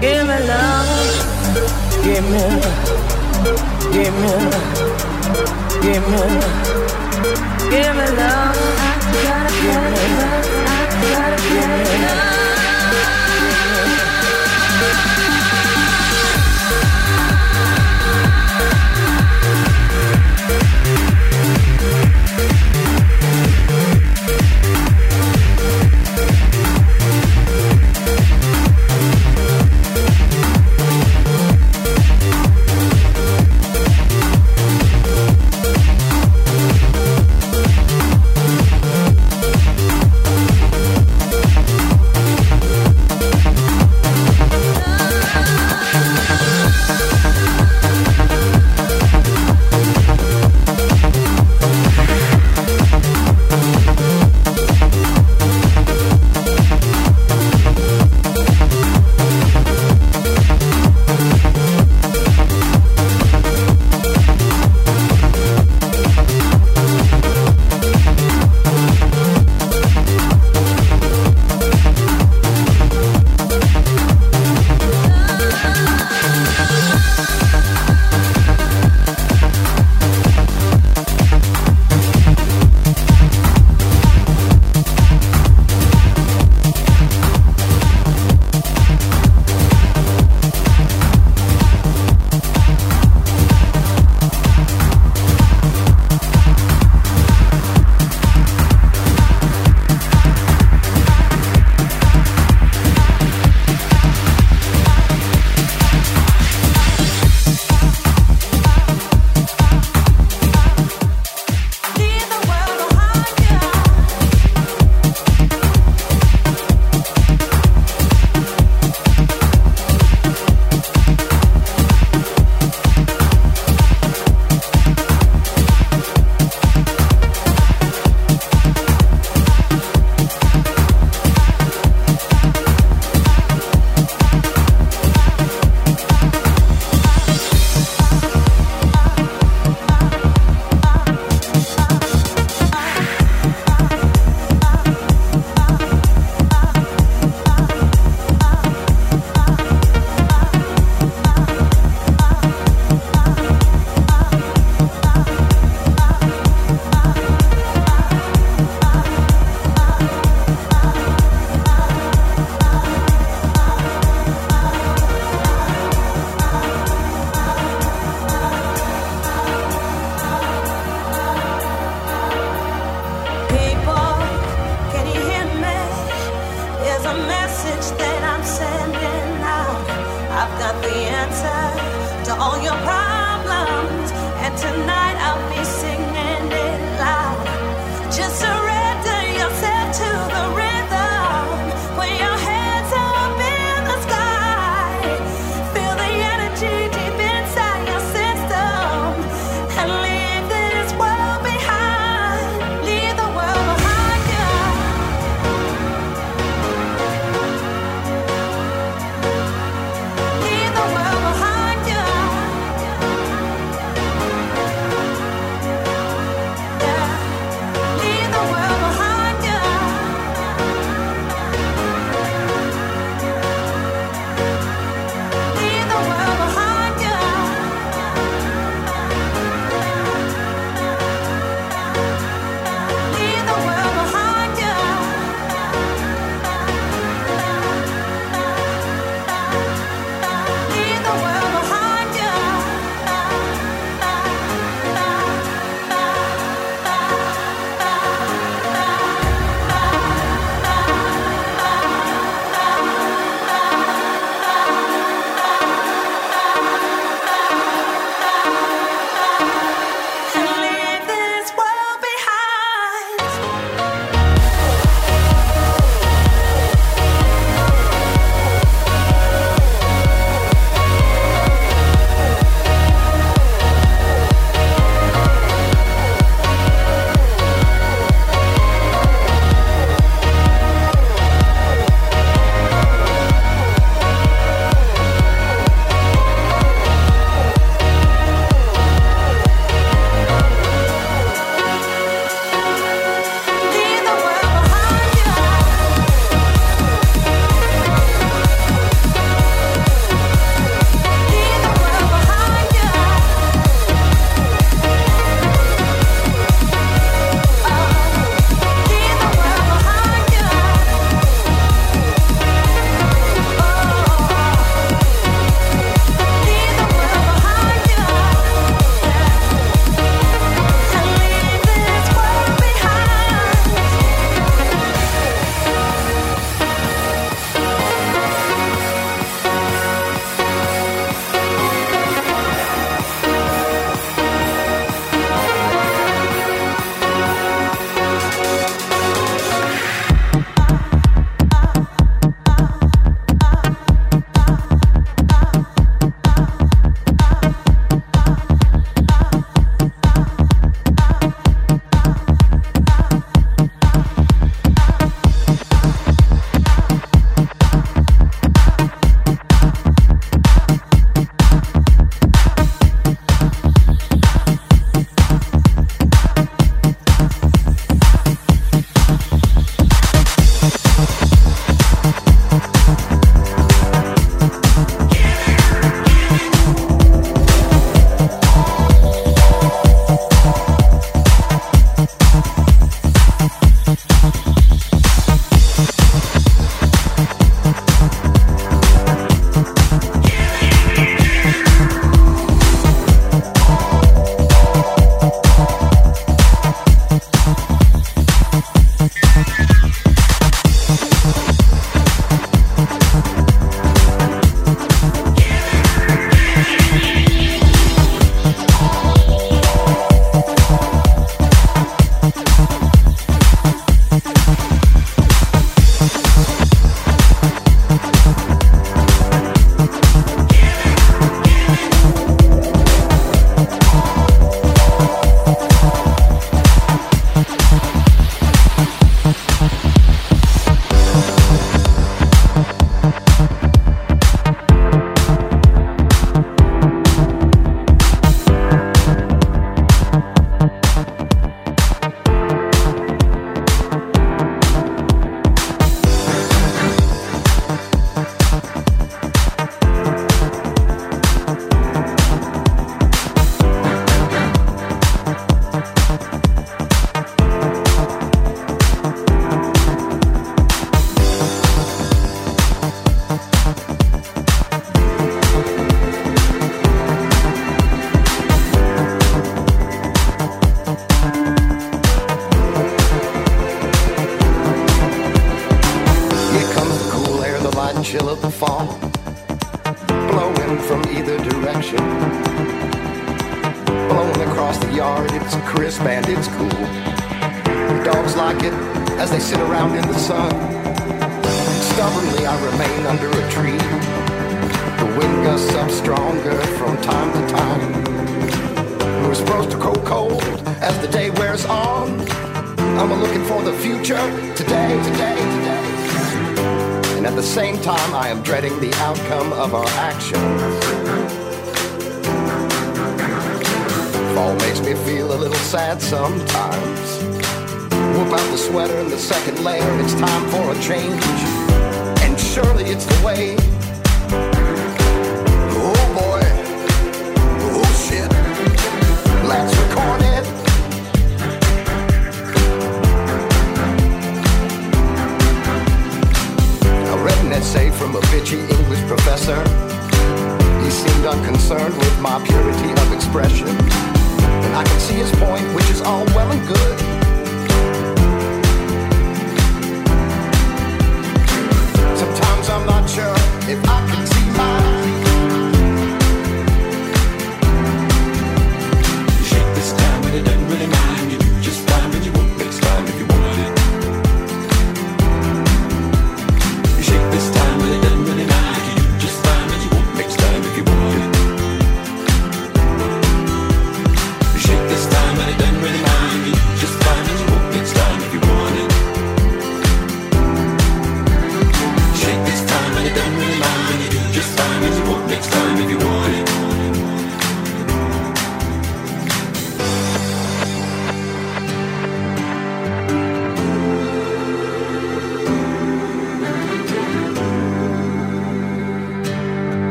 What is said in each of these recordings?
give me love, give me, give me, give me, give me love. I gotta get me, I gotta get me love.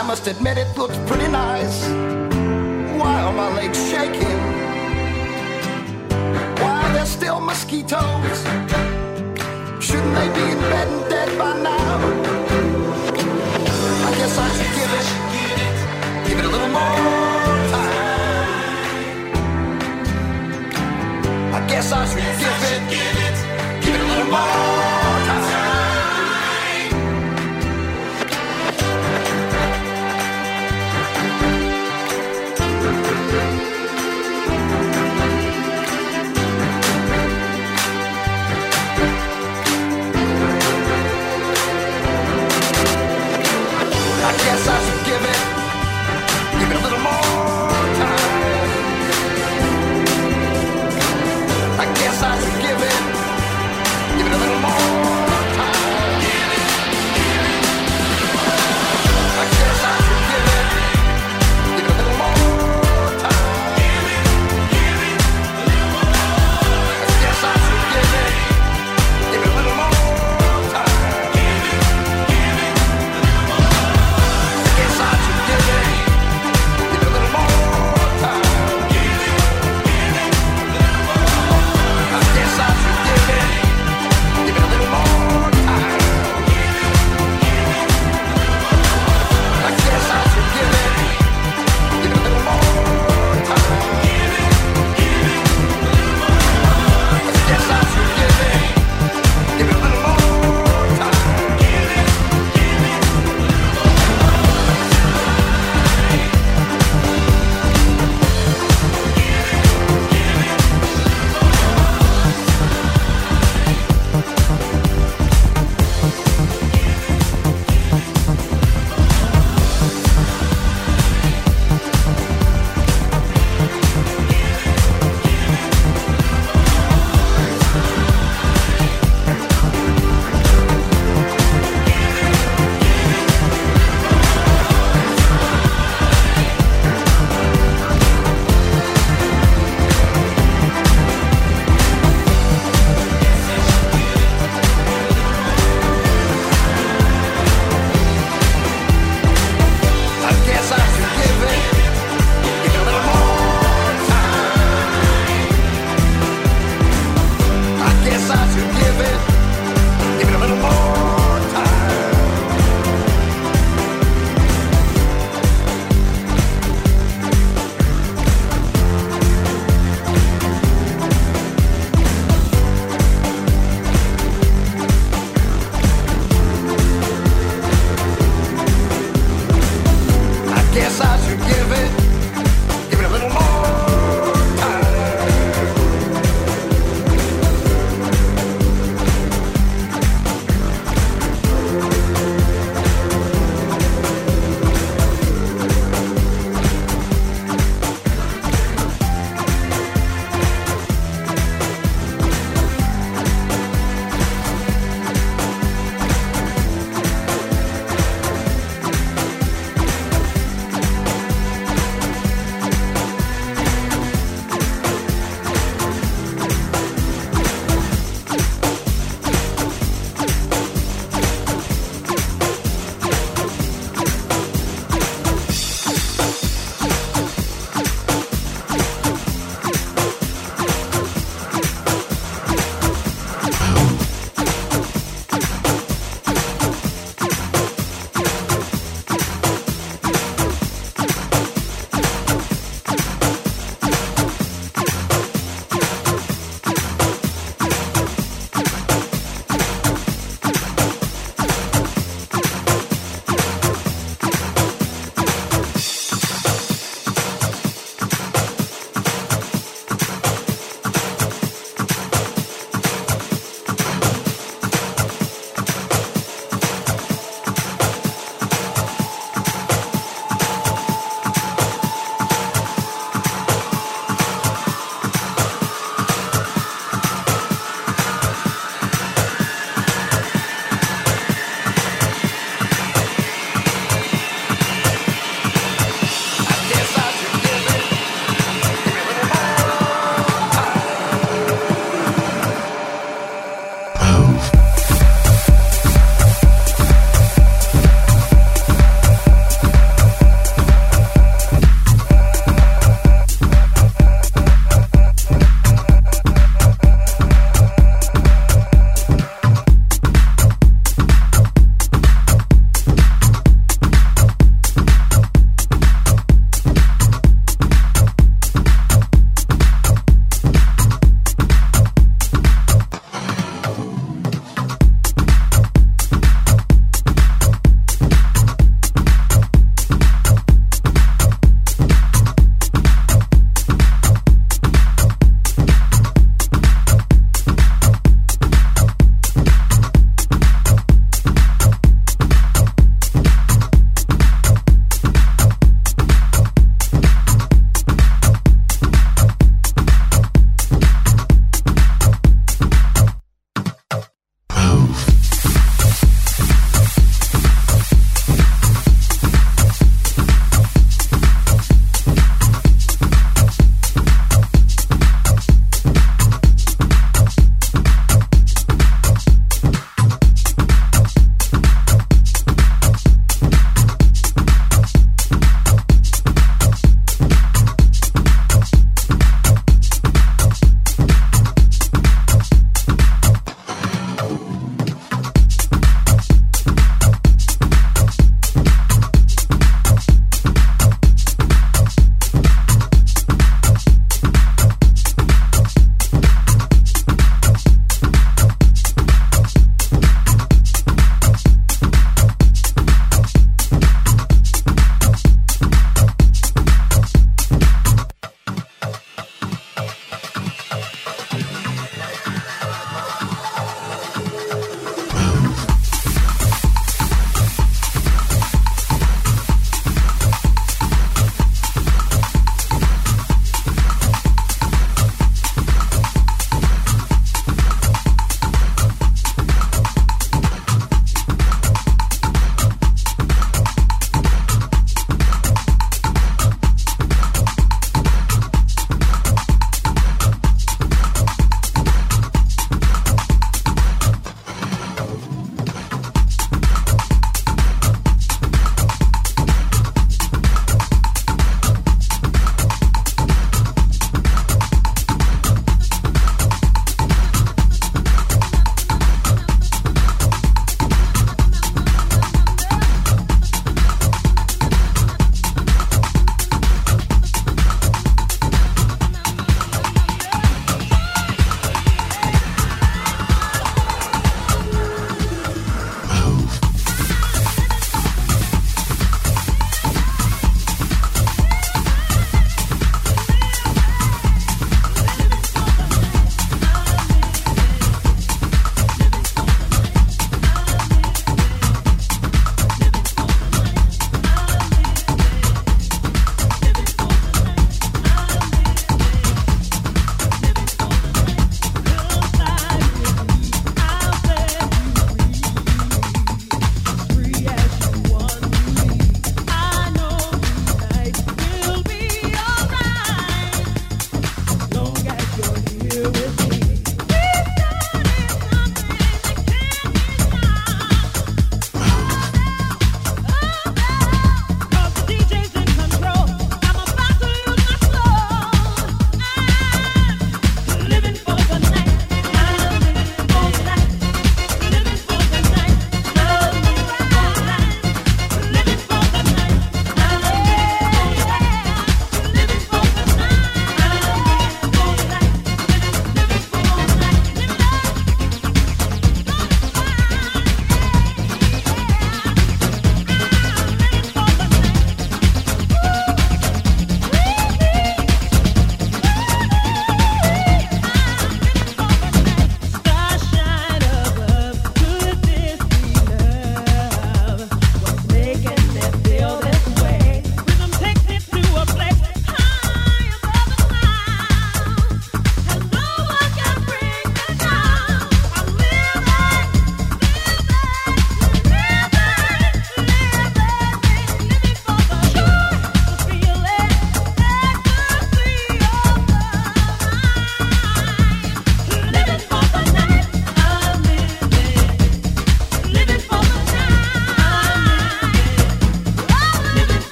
I must admit it looks pretty nice. Why are my legs shaking? Why are there still mosquitoes? Shouldn't they be in bed and dead by now? I guess I should give it, give it a little more time. I guess I should give it, give it a little more.